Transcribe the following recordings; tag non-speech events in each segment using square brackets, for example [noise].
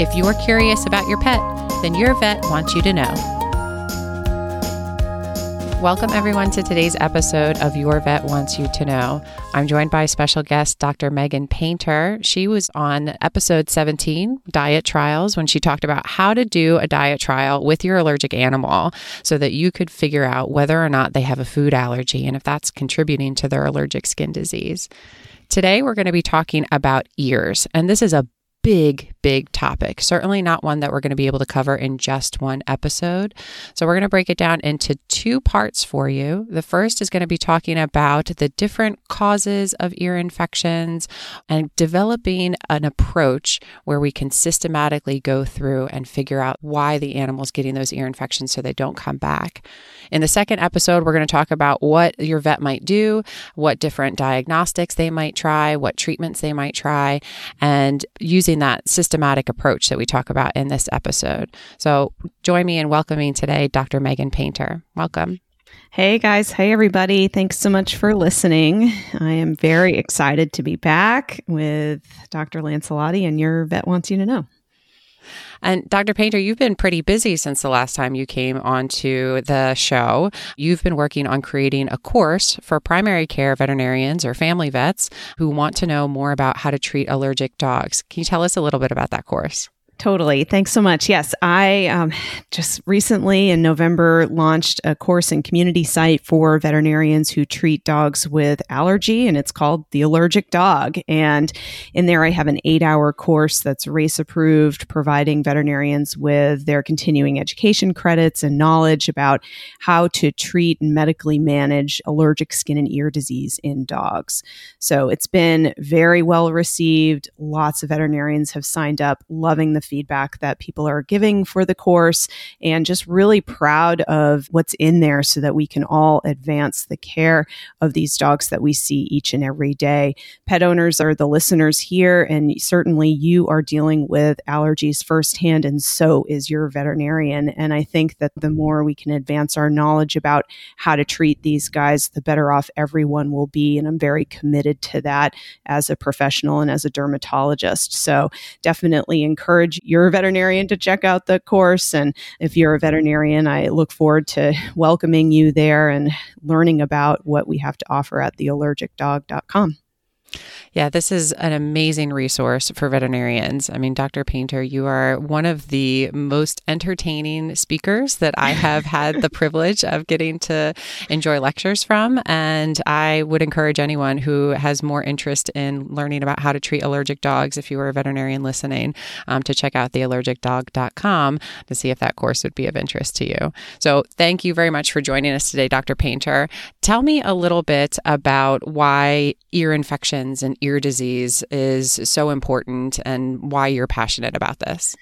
If you're curious about your pet, then your vet wants you to know. Welcome, everyone, to today's episode of Your Vet Wants You to Know. I'm joined by special guest Dr. Megan Painter. She was on episode 17, Diet Trials, when she talked about how to do a diet trial with your allergic animal so that you could figure out whether or not they have a food allergy and if that's contributing to their allergic skin disease. Today, we're going to be talking about ears, and this is a big, big topic. Certainly not one that we're going to be able to cover in just one episode. So, we're going to break it down into two parts for you. The first is going to be talking about the different causes of ear infections and developing an approach where we can systematically go through and figure out why the animal's getting those ear infections so they don't come back. In the second episode, we're going to talk about what your vet might do, what different diagnostics they might try, what treatments they might try, and using that systematic approach that we talk about in this episode. So join me in welcoming today Dr. Megan Painter. Welcome. Hey guys, hey everybody. Thanks so much for listening. I am very excited to be back with Dr. Lancelotti and your vet wants you to know. And Dr. Painter, you've been pretty busy since the last time you came onto the show. You've been working on creating a course for primary care veterinarians or family vets who want to know more about how to treat allergic dogs. Can you tell us a little bit about that course? Totally. Thanks so much. Yes, I um, just recently in November launched a course and community site for veterinarians who treat dogs with allergy, and it's called The Allergic Dog. And in there, I have an eight hour course that's RACE approved, providing veterinarians with their continuing education credits and knowledge about how to treat and medically manage allergic skin and ear disease in dogs. So it's been very well received. Lots of veterinarians have signed up, loving the feedback that people are giving for the course and just really proud of what's in there so that we can all advance the care of these dogs that we see each and every day. Pet owners are the listeners here, and certainly you are dealing with allergies firsthand, and so is your veterinarian. And I think that the more we can advance our knowledge about how to treat these guys, the better off everyone will be. And I'm very committed to that as a professional and as a dermatologist. So definitely encourage you're a veterinarian to check out the course. And if you're a veterinarian, I look forward to welcoming you there and learning about what we have to offer at theallergicdog.com. Yeah, this is an amazing resource for veterinarians. I mean, Dr. Painter, you are one of the most entertaining speakers that I have had the [laughs] privilege of getting to enjoy lectures from. And I would encourage anyone who has more interest in learning about how to treat allergic dogs, if you are a veterinarian listening, um, to check out theallergicdog.com to see if that course would be of interest to you. So, thank you very much for joining us today, Dr. Painter. Tell me a little bit about why ear infections and ear disease is so important and why you're passionate about this.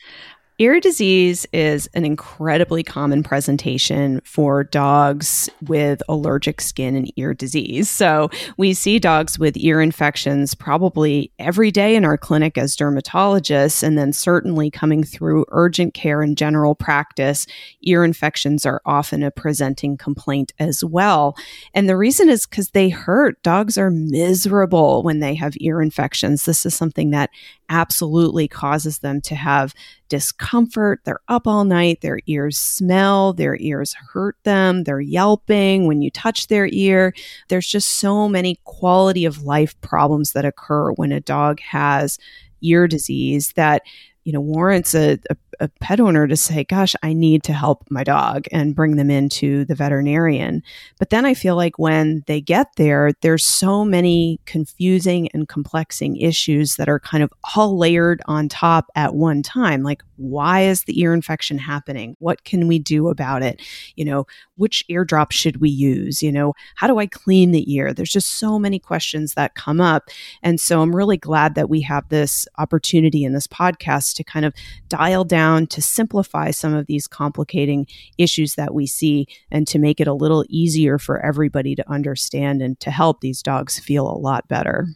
Ear disease is an incredibly common presentation for dogs with allergic skin and ear disease. So, we see dogs with ear infections probably every day in our clinic as dermatologists, and then certainly coming through urgent care and general practice. Ear infections are often a presenting complaint as well. And the reason is because they hurt. Dogs are miserable when they have ear infections. This is something that absolutely causes them to have discomfort. They're up all night, their ears smell, their ears hurt them, they're yelping when you touch their ear. There's just so many quality of life problems that occur when a dog has ear disease that you know warrants a, a, a pet owner to say, gosh, I need to help my dog and bring them into the veterinarian. But then I feel like when they get there, there's so many confusing and complexing issues that are kind of all layered on top at one time. Like, why is the ear infection happening? What can we do about it? You know, which eardrop should we use? You know, how do I clean the ear? There's just so many questions that come up. And so I'm really glad that we have this opportunity in this podcast to kind of dial down to simplify some of these complicating issues that we see and to make it a little easier for everybody to understand and to help these dogs feel a lot better.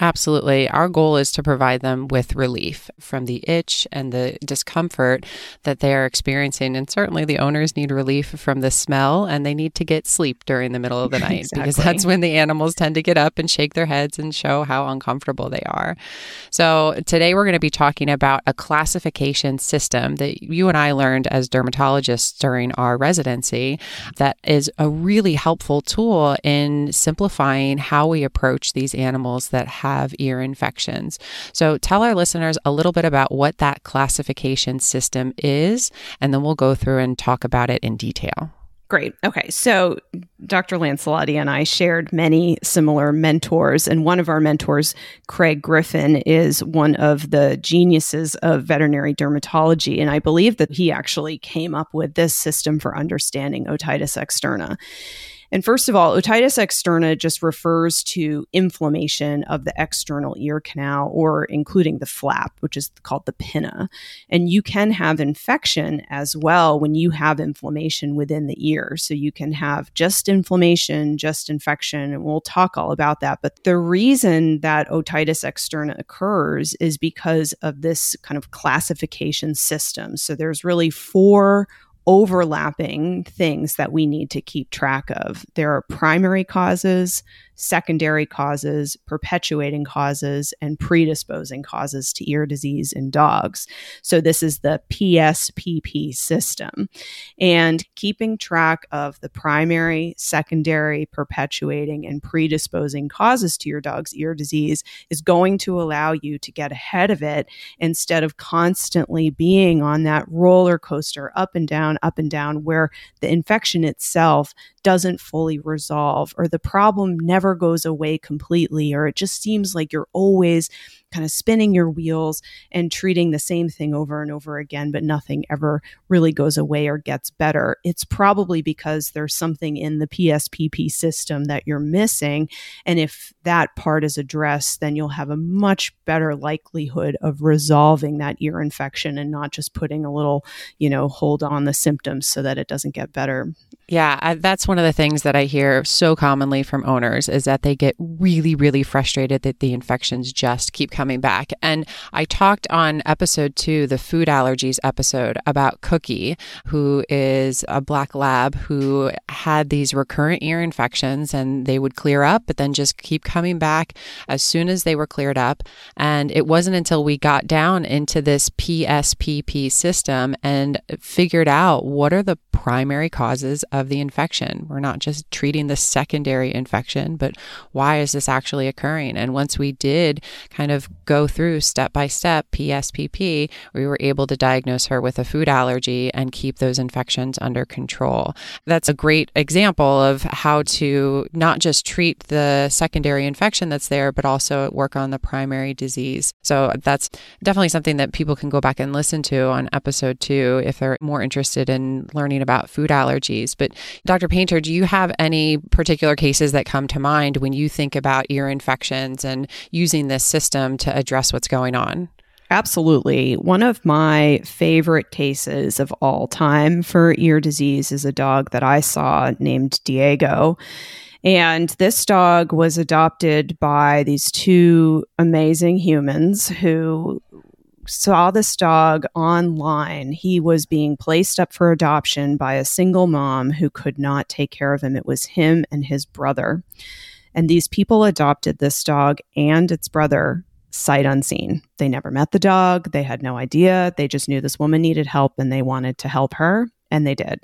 Absolutely. Our goal is to provide them with relief from the itch and the discomfort that they are experiencing. And certainly the owners need relief from the smell and they need to get sleep during the middle of the [laughs] night exactly. because that's when the animals tend to get up and shake their heads and show how uncomfortable they are. So today we're going to be talking about a classification system that you and I learned as dermatologists during our residency that is a really helpful tool in simplifying how we approach these animals that have have ear infections. So tell our listeners a little bit about what that classification system is, and then we'll go through and talk about it in detail. Great. Okay. So Dr. Lancelotti and I shared many similar mentors, and one of our mentors, Craig Griffin, is one of the geniuses of veterinary dermatology. And I believe that he actually came up with this system for understanding otitis externa. And first of all, otitis externa just refers to inflammation of the external ear canal or including the flap, which is called the pinna. And you can have infection as well when you have inflammation within the ear. So you can have just inflammation, just infection, and we'll talk all about that. But the reason that otitis externa occurs is because of this kind of classification system. So there's really four overlapping things that we need to keep track of. There are primary causes, secondary causes, perpetuating causes, and predisposing causes to ear disease in dogs. So, this is the PSPP system. And keeping track of the primary, secondary, perpetuating, and predisposing causes to your dog's ear disease is going to allow you to get ahead of it instead of constantly being on that roller coaster up and down, up and down, where the infection itself doesn't fully resolve or the problem never goes away completely or it just seems like you're always kind of spinning your wheels and treating the same thing over and over again, but nothing ever really goes away or gets better. It's probably because there's something in the PSPP system that you're missing. And if that part is addressed, then you'll have a much better likelihood of resolving that ear infection and not just putting a little, you know, hold on the symptoms so that it doesn't get better. Yeah, I, that's one of the things that I hear so commonly from owners is that they get really, really frustrated that the infections just keep coming back. And I talked on episode two, the food allergies episode, about Cookie, who is a black lab who had these recurrent ear infections and they would clear up, but then just keep coming back as soon as they were cleared up. And it wasn't until we got down into this PSPP system and figured out what are the primary causes of the infection. We're not just treating the secondary infection, but why is this actually occurring? And once we did kind of go through step by step PSPP, we were able to diagnose her with a food allergy and keep those infections under control. That's a great example of how to not just treat the secondary infection that's there, but also work on the primary disease. So that's definitely something that people can go back and listen to on episode two if they're more interested in learning about food allergies. But Dr. Painter, do you have any particular cases that come to mind when you think about ear infections and using this system to address what's going on? Absolutely. One of my favorite cases of all time for ear disease is a dog that I saw named Diego. And this dog was adopted by these two amazing humans who saw this dog online. He was being placed up for adoption by a single mom who could not take care of him. It was him and his brother. And these people adopted this dog and its brother sight unseen. They never met the dog. They had no idea. They just knew this woman needed help and they wanted to help her, and they did.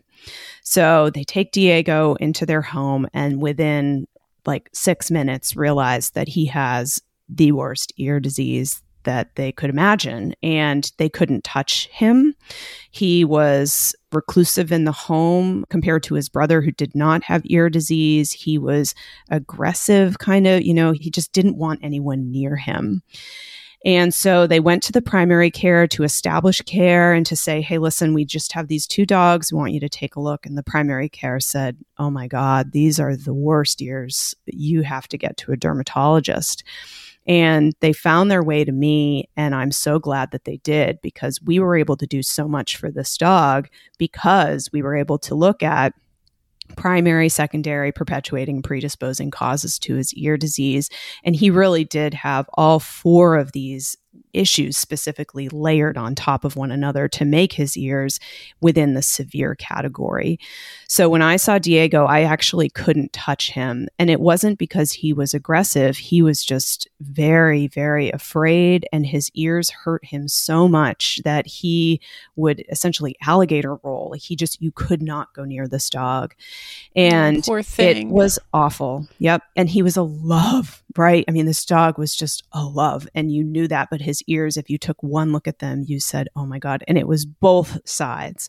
So they take Diego into their home, and within like six minutes, realize that he has the worst ear disease that they could imagine. And they couldn't touch him. He was reclusive in the home compared to his brother who did not have ear disease. He was aggressive, kind of, you know, he just didn't want anyone near him. And so they went to the primary care to establish care and to say, hey, listen, we just have these two dogs. We want you to take a look. And the primary care said, oh my God, these are the worst ears. You have to get to a dermatologist. And they found their way to me. And I'm so glad that they did because we were able to do so much for this dog because we were able to look at primary, secondary, perpetuating, predisposing causes to his ear disease. And he really did have all four of these issues specifically layered on top of one another to make his ears within the severe category. So when I saw Diego, I actually couldn't touch him. And it wasn't because he was aggressive, he was just very, very afraid, and his ears hurt him so much that he would essentially alligator roll. He just, you could not go near this dog. Mm, and it was awful. Yep. And he was a love, right? I mean, this dog was just a love, and you knew that, but his ears, if you took one look at them, you said, oh my God. And it was both sides.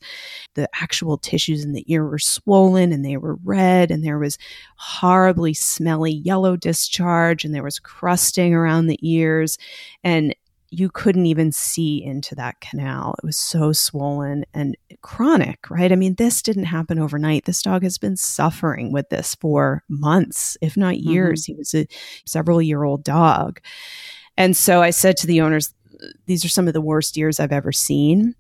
The actual tissues in the ear were swollen and they were red, and there was horribly smelly yellow discharge, and there was crusting around the ears. And you couldn't even see into that canal. It was so swollen and chronic, right? I mean, this didn't happen overnight. This dog has been suffering with this for months, if not mm-hmm. years. Mm-hmm. He was a several year old dog. And so I said to the owners, these are some of the worst ears I've ever seen.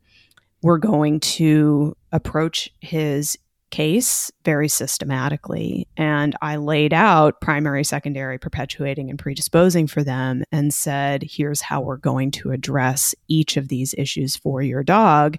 We're going to approach his case very systematically. And I laid out primary, secondary, perpetuating, and predisposing for them and said, here's how we're going to address each of these issues for your dog.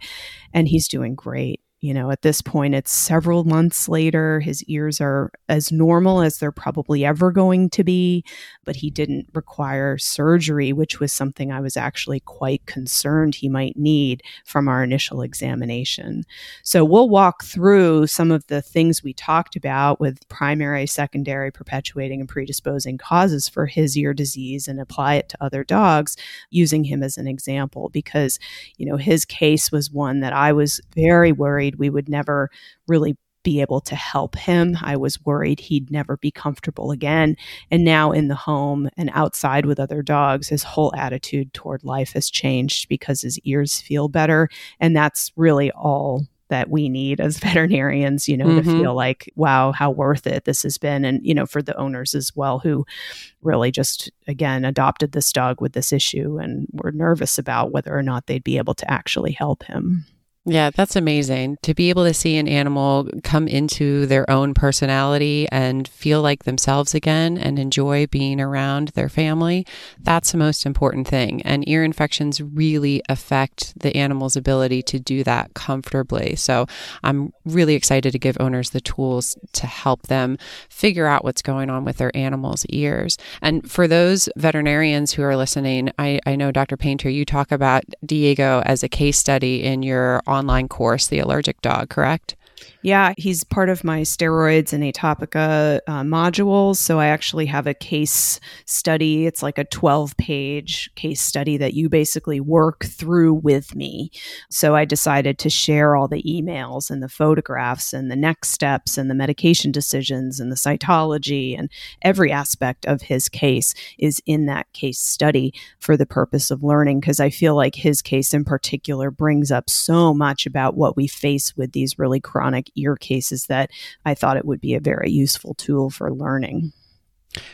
And he's doing great. You know, at this point, it's several months later. His ears are as normal as they're probably ever going to be, but he didn't require surgery, which was something I was actually quite concerned he might need from our initial examination. So we'll walk through some of the things we talked about with primary, secondary, perpetuating, and predisposing causes for his ear disease and apply it to other dogs using him as an example because, you know, his case was one that I was very worried worried we would never really be able to help him. I was worried he'd never be comfortable again. And now in the home and outside with other dogs, his whole attitude toward life has changed because his ears feel better. And that's really all that we need as [laughs] veterinarians, you know, mm-hmm. to feel like, wow, how worth it this has been. And, you know, for the owners as well, who really just, again, adopted this dog with this issue and were nervous about whether or not they'd be able to actually help him. Yeah, that's amazing to be able to see an animal come into their own personality and feel like themselves again and enjoy being around their family. That's the most important thing. And ear infections really affect the animal's ability to do that comfortably. So I'm really excited to give owners the tools to help them figure out what's going on with their animal's ears. And for those veterinarians who are listening, I, I know, Dr. Painter, you talk about Diego as a case study in your online course, The Allergic Dog, correct? Yeah, he's part of my steroids and atopica uh, modules. So I actually have a case study. It's like a 12 page case study that you basically work through with me. So I decided to share all the emails and the photographs and the next steps and the medication decisions and the cytology and every aspect of his case is in that case study for the purpose of learning. Because I feel like his case in particular brings up so much about what we face with these really chronic ear cases that I thought it would be a very useful tool for learning.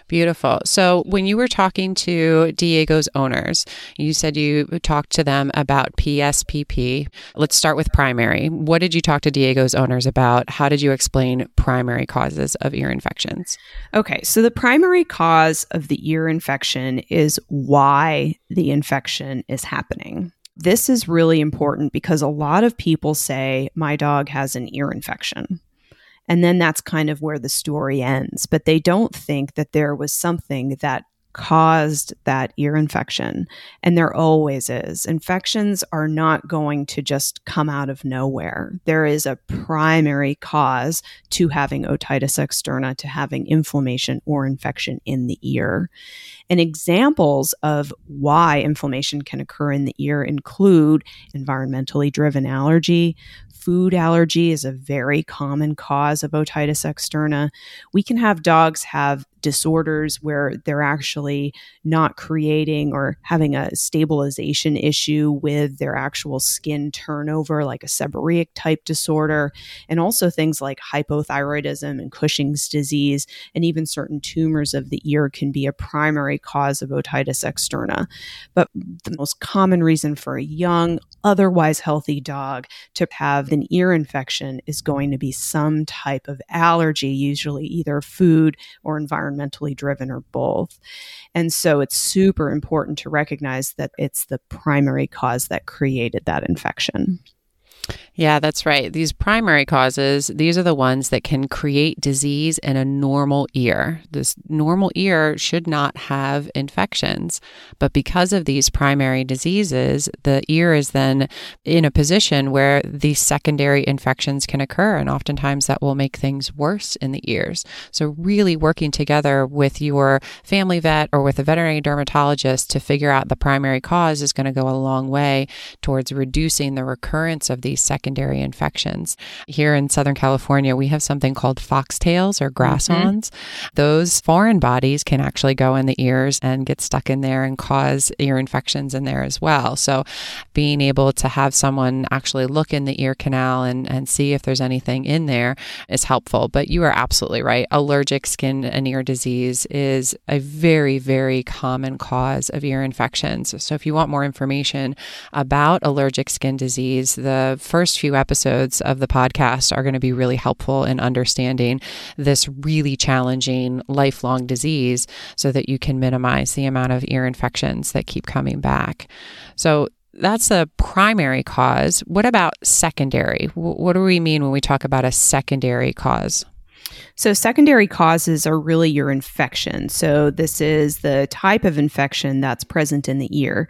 Beautiful. So, when you were talking to Diego's owners, you said you talked to them about PSPP. Let's start with primary. What did you talk to Diego's owners about? How did you explain primary causes of ear infections? Okay, so the primary cause of the ear infection is why the infection is happening. This is really important because a lot of people say, My dog has an ear infection. And then that's kind of where the story ends. But they don't think that there was something that caused that ear infection. And there always is. Infections are not going to just come out of nowhere. There is a primary cause to having otitis externa, to having inflammation or infection in the ear. And examples of why inflammation can occur in the ear include environmentally driven allergy, food allergy is a very common cause of otitis externa. We can have dogs have disorders where they're actually not creating or having a stabilization issue with their actual skin turnover, like a seborrheic type disorder, and also things like hypothyroidism and Cushing's disease, and even certain tumors of the ear can be a primary cause of otitis externa. But the most common reason for a young, otherwise healthy dog to have an ear infection is going to be some type of allergy, usually either food or environmentally driven or both. And so it's super important to recognize that it's the primary cause that created that infection. Yeah, that's right. These primary causes, these are the ones that can create disease in a normal ear. This normal ear should not have infections, but because of these primary diseases, the ear is then in a position where these secondary infections can occur, and oftentimes that will make things worse in the ears. So, really working together with your family vet or with a veterinary dermatologist to figure out the primary cause is going to go a long way towards reducing the recurrence of these secondary infections. Here in Southern California, we have something called foxtails or grass. Mm-hmm. Those foreign bodies can actually go in the ears and get stuck in there and cause ear infections in there as well. So, being able to have someone actually look in the ear canal and, and see if there's anything in there is helpful. But you are absolutely right. Allergic skin and ear disease is a very, very common cause of ear infections. So, if you want more information about allergic skin disease, the first few episodes of the podcast are going to be really helpful in understanding this really challenging lifelong disease so that you can minimize the amount of ear infections that keep coming back. So, that's the primary cause. What about secondary? What do we mean when we talk about a secondary cause? So, secondary causes are really your infection. So, this is the type of infection that's present in the ear.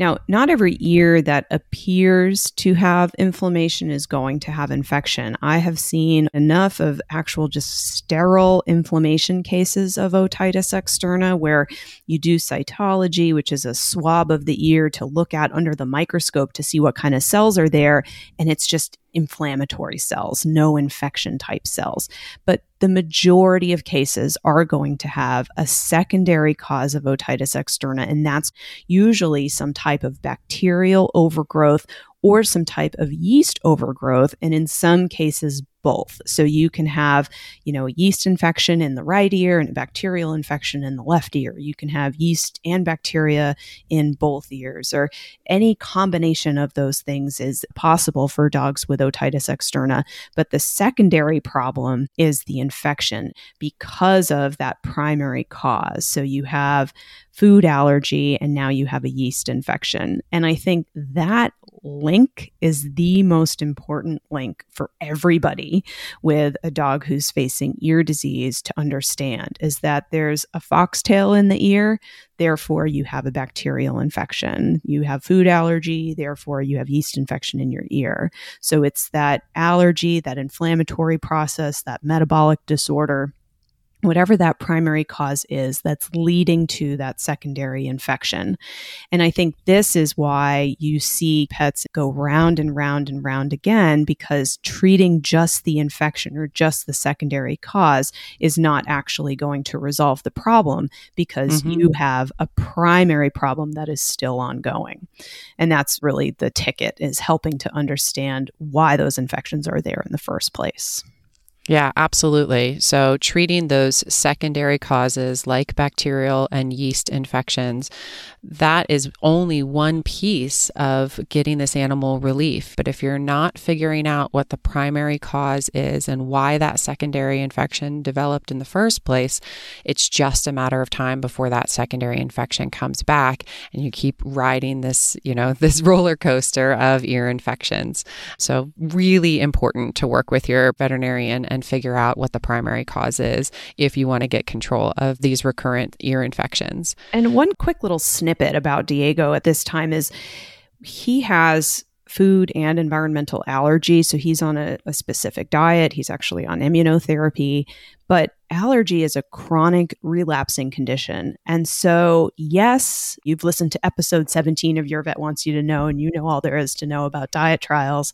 Now, not every ear that appears to have inflammation is going to have infection. I have seen enough of actual just sterile inflammation cases of otitis externa where you do cytology, which is a swab of the ear to look at under the microscope to see what kind of cells are there. And it's just inflammatory cells, no infection type cells. But the majority of cases are going to have a secondary cause of otitis externa, and that's usually some type of bacterial overgrowth or some type of yeast overgrowth, and in some cases, both. So you can have, you know, a yeast infection in the right ear and a bacterial infection in the left ear. You can have yeast and bacteria in both ears, or any combination of those things is possible for dogs with otitis externa. But the secondary problem is the infection because of that primary cause. So you have food allergy and now you have a yeast infection. And I think that link is the most important link for everybody with a dog who's facing ear disease to understand is that there's a foxtail in the ear, therefore you have a bacterial infection. You have food allergy, therefore you have yeast infection in your ear. So it's that allergy, that inflammatory process, that metabolic disorder whatever that primary cause is that's leading to that secondary infection. And I think this is why you see pets go round and round and round again because treating just the infection or just the secondary cause is not actually going to resolve the problem because mm-hmm. you have a primary problem that is still ongoing. And that's really the ticket is helping to understand why those infections are there in the first place. Yeah, absolutely. So, treating those secondary causes like bacterial and yeast infections, that is only one piece of getting this animal relief. But if you're not figuring out what the primary cause is and why that secondary infection developed in the first place, it's just a matter of time before that secondary infection comes back and you keep riding this, you know, [laughs] this roller coaster of ear infections. So, really important to work with your veterinarian and and figure out what the primary cause is if you want to get control of these recurrent ear infections. And one quick little snippet about Diego at this time is he has food and environmental allergy. So he's on a, a, specific diet. He's actually on immunotherapy. But allergy is a chronic relapsing condition. And so, yes, you've listened to episode 17 of Your Vet Wants You to Know, and you know all there is to know about diet trials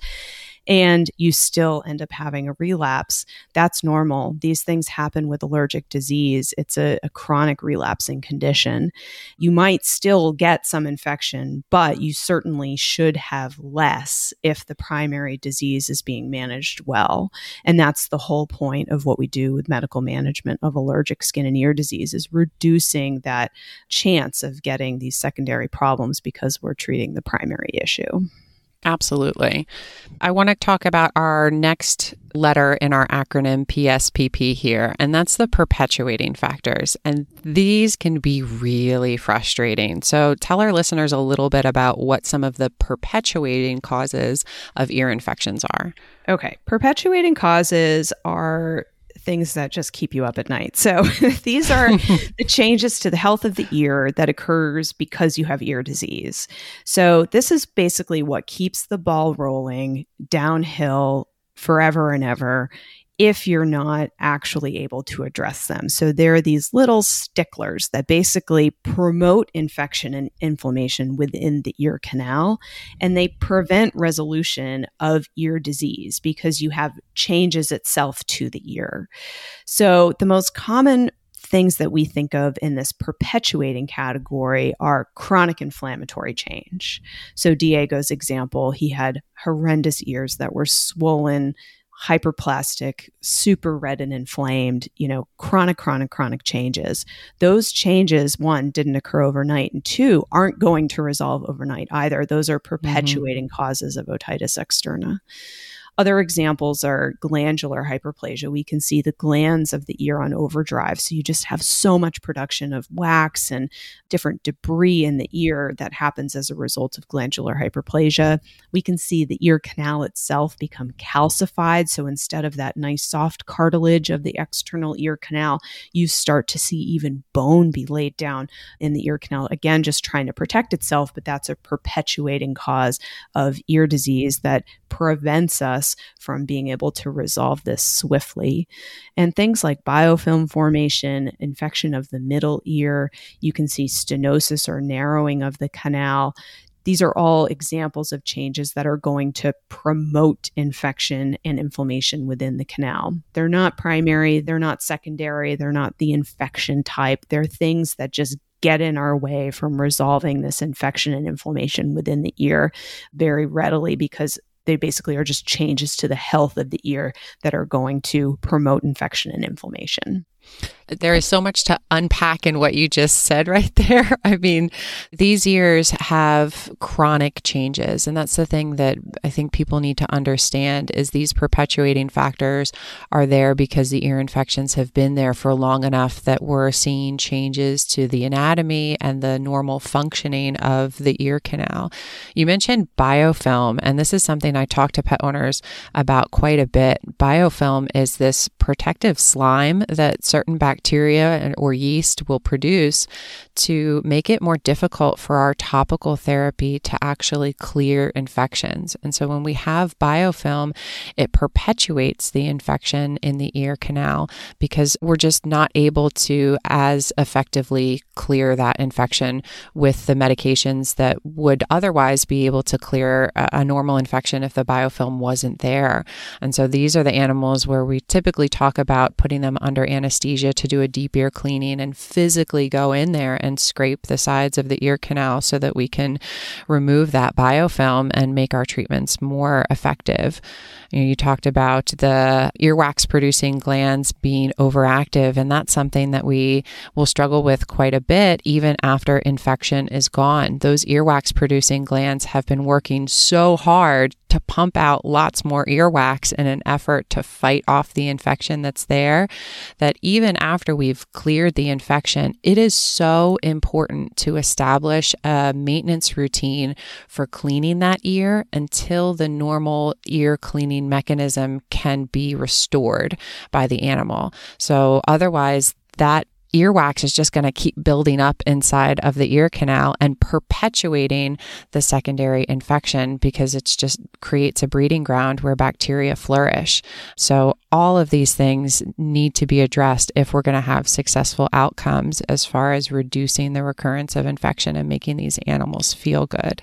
and you still end up having a relapse. That's normal. These things happen with allergic disease. It's a, a chronic relapsing condition. You might still get some infection, but you certainly should have less if the primary disease is being managed well. And that's the whole point of what we do with medical management of allergic skin and ear disease is reducing that chance of getting these secondary problems because we're treating the primary issue. Absolutely. I want to talk about our next letter in our acronym PSPP here, and that's the perpetuating factors. And these can be really frustrating. So tell our listeners a little bit about what some of the perpetuating causes of ear infections are. Okay. Perpetuating causes are things that just keep you up at night. So [laughs] these are [laughs] the changes to the health of the ear that occurs because you have ear disease. So this is basically what keeps the ball rolling downhill forever and ever if you're not actually able to address them. So there are these little sticklers that basically promote infection and inflammation within the ear canal, and they prevent resolution of ear disease because you have changes itself to the ear. So the most common things that we think of in this perpetuating category are chronic inflammatory change. So, Diego's example, he had horrendous ears that were swollen hyperplastic, super red and inflamed, you know, chronic, chronic, chronic changes. Those changes, one, didn't occur overnight, and two, aren't going to resolve overnight either. Those are mm-hmm. perpetuating mm-hmm. causes of otitis externa. Other examples are glandular hyperplasia. We can see the glands of the ear on overdrive. So you just have so much production of wax and different debris in the ear that happens as a result of glandular hyperplasia. We can see the ear canal itself become calcified. So instead of that nice soft cartilage of the external ear canal, you start to see even bone be laid down in the ear canal. Again, just trying to protect itself, but that's a perpetuating cause of ear disease that prevents us from being able to resolve this swiftly. And things like biofilm formation, infection of the middle ear, you can see stenosis or narrowing of the canal. These are all examples of changes that are going to promote infection and inflammation within the canal. They're not primary, they're not secondary, they're not the infection type. They're things that just get in our way from resolving this infection and inflammation within the ear very readily because they basically are just changes to the health of the ear that are going to promote infection and inflammation. There is so much to unpack in what you just said [laughs] right there. I mean, these ears have chronic changes, and that's the thing that I think people need to understand is these perpetuating factors are there because the ear infections have been there for long enough that we're seeing changes to the anatomy and the normal functioning of the ear canal. You mentioned biofilm, and this is something I talk to pet owners about quite a bit. Biofilm is this protective slime that certain bacteria or yeast will produce to make it more difficult for our topical therapy to actually clear infections. And so when we have biofilm, it perpetuates the infection in the ear canal because we're just not able to as effectively clear that infection with the medications that would otherwise be able to clear a, a normal infection if the biofilm wasn't there. And so these are the animals where we typically talk about putting them under anesthesia to do a deep ear cleaning and physically go in there and scrape the sides of the ear canal so that we can remove that biofilm and make our treatments more effective. You, know, you talked about the earwax producing glands being overactive, and that's something that we will struggle with quite a bit even after infection is gone. Those earwax producing glands have been working so hard to pump out lots more earwax in an effort to fight off the infection that's there, that even after we've cleared the infection, it is so important to establish a maintenance routine for cleaning that ear until the normal ear cleaning mechanism can be restored by the animal. So otherwise, that earwax is just going to keep building up inside of the ear canal and perpetuating the secondary infection because it's just creates a breeding ground where bacteria flourish. So all of these things need to be addressed if we're going to have successful outcomes as far as reducing the recurrence of infection and making these animals feel good.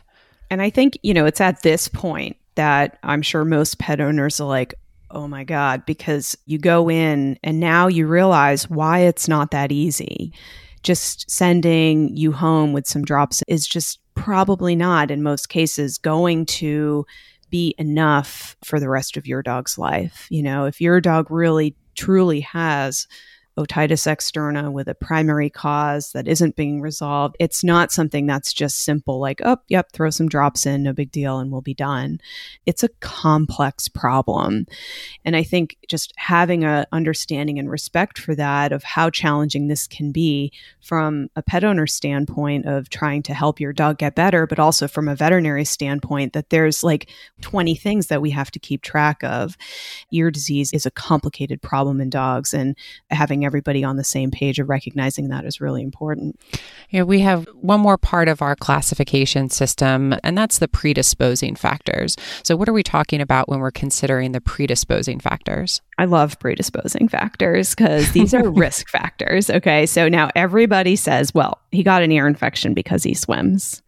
And I think, you know, it's at this point that I'm sure most pet owners are like, oh my God, because you go in and now you realize why it's not that easy. Just sending you home with some drops is just probably not, in most cases, going to be enough for the rest of your dog's life. You know, if your dog really truly has otitis externa with a primary cause that isn't being resolved. It's not something that's just simple, like, oh, yep, throw some drops in, no big deal, and we'll be done. It's a complex problem. And I think just having a understanding and respect for that of how challenging this can be from a pet owner standpoint of trying to help your dog get better, but also from a veterinary standpoint that there's like 20 things that we have to keep track of. Ear disease is a complicated problem in dogs, and having everybody on the same page of recognizing that is really important. Yeah, we have one more part of our classification system, and that's the predisposing factors. So, what are we talking about when we're considering the predisposing factors? I love predisposing factors because these are [laughs] risk factors. Okay. So now everybody says, well, he got an ear infection because he swims.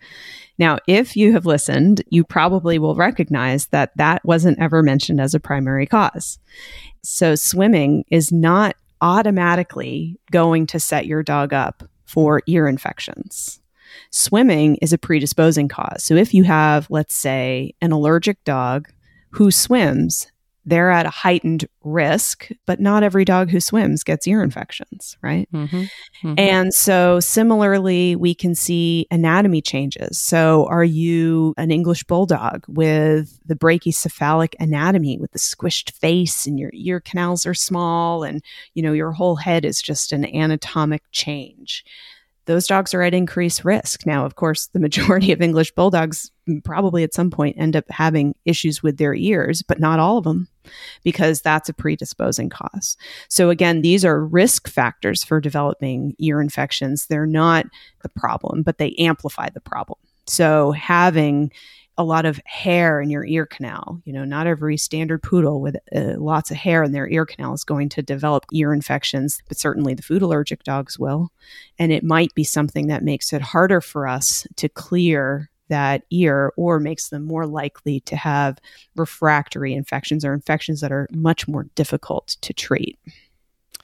Now, if you have listened, you probably will recognize that that wasn't ever mentioned as a primary cause. So, swimming is not automatically going to set your dog up for ear infections. Swimming is a predisposing cause. So if you have, let's say, an allergic dog who swims they're at a heightened risk, but not every dog who swims gets ear infections, right? Mm-hmm. Mm-hmm. And so, similarly, we can see anatomy changes. So, are you an English bulldog with the brachycephalic anatomy, with the squished face, and your ear canals are small, and you know your whole head is just an anatomic change? Those dogs are at increased risk. Now, of course, the majority of English bulldogs probably at some point end up having issues with their ears, but not all of them because that's a predisposing cause. So, again, these are risk factors for developing ear infections. They're not the problem, but they amplify the problem. So, having a lot of hair in your ear canal. You know, not every standard poodle with uh, lots of hair in their ear canal is going to develop ear infections, but certainly the food allergic dogs will. And it might be something that makes it harder for us to clear that ear or makes them more likely to have refractory infections or infections that are much more difficult to treat.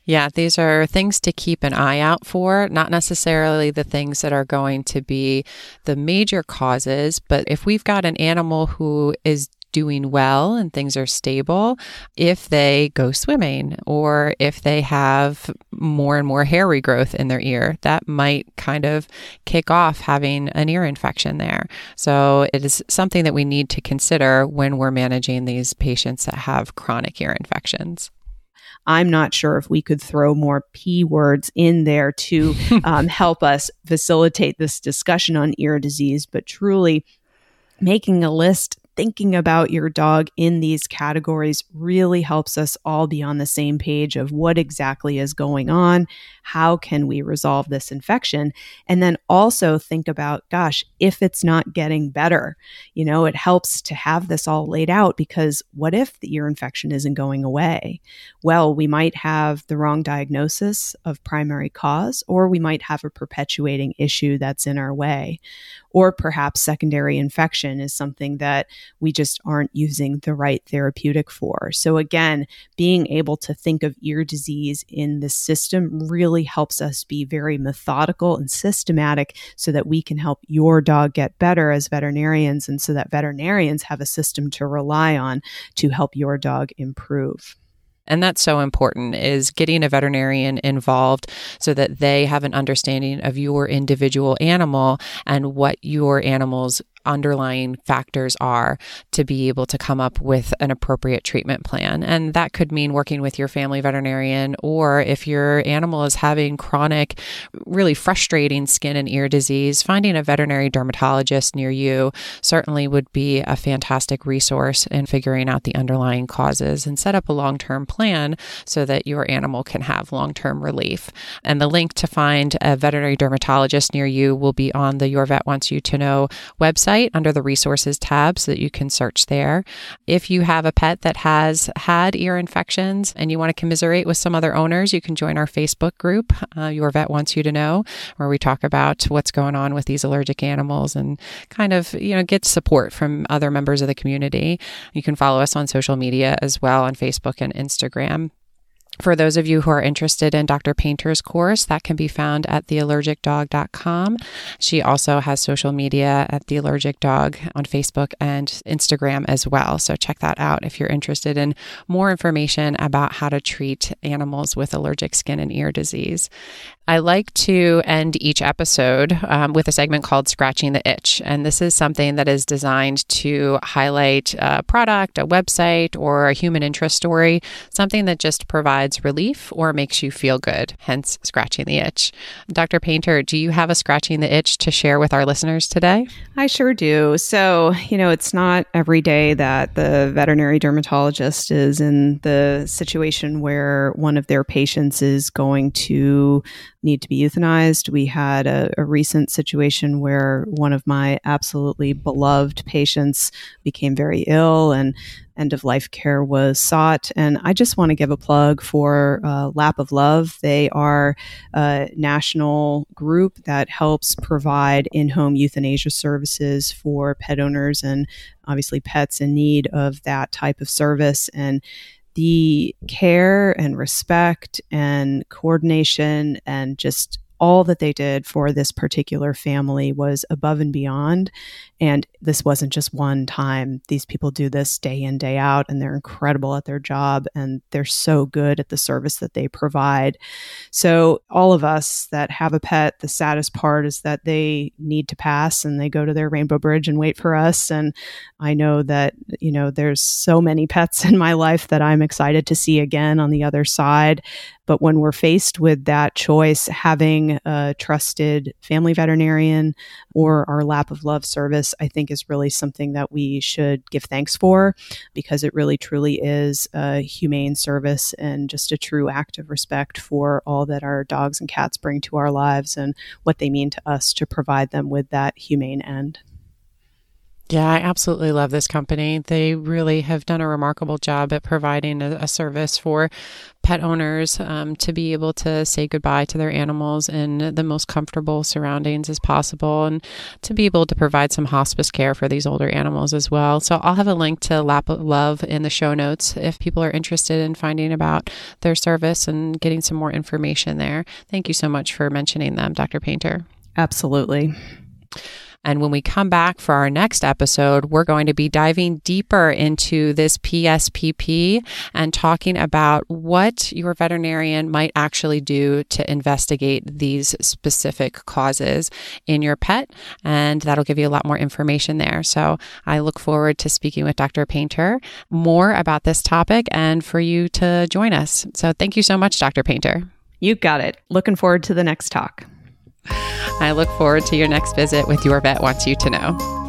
Yeah, these are things to keep an eye out for, not necessarily the things that are going to be the major causes. But if we've got an animal who is doing well and things are stable, if they go swimming or if they have more and more hair regrowth in their ear, that might kind of kick off having an ear infection there. So it is something that we need to consider when we're managing these patients that have chronic ear infections. I'm not sure if we could throw more P words in there to [laughs] um, help us facilitate this discussion on ear disease, but truly making a list thinking about your dog in these categories really helps us all be on the same page of what exactly is going on. How can we resolve this infection? And then also think about, gosh, if it's not getting better, you know, it helps to have this all laid out because what if the ear infection isn't going away? Well, we might have the wrong diagnosis of primary cause, or we might have a perpetuating issue that's in our way or perhaps secondary infection is something that we just aren't using the right therapeutic for. So, again, being able to think of ear disease in the system really helps us be very methodical and systematic so that we can help your dog get better as veterinarians and so that veterinarians have a system to rely on to help your dog improve. And that's so important is getting a veterinarian involved so that they have an understanding of your individual animal and what your animal's underlying factors are to be able to come up with an appropriate treatment plan. And that could mean working with your family veterinarian, or if your animal is having chronic, really frustrating skin and ear disease, finding a veterinary dermatologist near you certainly would be a fantastic resource in figuring out the underlying causes and set up a long term plan so that your animal can have long term relief. And the link to find a veterinary dermatologist near you will be on the Your Vet Wants You to Know website under the resources tab so that you can search there. If you have a pet that has had ear infections and you want to commiserate with some other owners, you can join our Facebook group, uh, Your Vet Wants You to Know, where we talk about what's going on with these allergic animals and kind of, you know, get support from other members of the community. You can follow us on social media as well on Facebook and Instagram. For those of you who are interested in Dr. Painter's course, that can be found at theallergicdog.com. She also has social media at The Allergic Dog on Facebook and Instagram as well. So check that out if you're interested in more information about how to treat animals with allergic skin and ear disease. I like to end each episode um, with a segment called Scratching the Itch. And this is something that is designed to highlight a product, a website, or a human interest story, something that just provides relief or makes you feel good, hence scratching the itch. Dr. Painter, do you have a scratching the itch to share with our listeners today? I sure do. So, you know, it's not every day that the veterinary dermatologist is in the situation where one of their patients is going to need to be euthanized. We had a, a, recent situation where one of my absolutely beloved patients became very ill and end of life care was sought. And I just want to give a plug for uh, Lap of Love. They are a national group that helps provide in home euthanasia services for pet owners and obviously pets in need of that type of service. And the care and respect and coordination and just all that they did for this particular family was above and beyond. And this wasn't just one time. These people do this day in, day out, and they're incredible at their job and they're so good at the service that they provide. So, all of us that have a pet, the saddest part is that they need to pass and they go to their rainbow bridge and wait for us. And I know that, you know, there's so many pets [laughs] in my life that I'm excited to see again on the other side. But when we're faced with that choice, having a trusted family veterinarian or our lap of love service, I think is really something that we should give thanks for because it really truly is a humane service and just a true act of respect for all that our dogs and cats bring to our lives and what they mean to us to provide them with that humane end. Yeah, I absolutely love this company. They really have done a remarkable job at providing a, a service for pet owners um, to be able to say goodbye to their animals in the most comfortable surroundings as possible and to be able to provide some hospice care for these older animals as well. So I'll have a link to Lap Love in the show notes if people are interested in finding about their service and getting some more information there. Thank you so much for mentioning them, Dr. Painter. Absolutely. And when we come back for our next episode, we're going to be diving deeper into this PSPP and talking about what your veterinarian might actually do to investigate these specific causes in your pet. And that'll give you a lot more information there. So I look forward to speaking with Dr. Painter more about this topic and for you to join us. So thank you so much, Dr. Painter. You got it. Looking forward to the next talk. I look forward to your next visit with Your Vet Wants You to Know.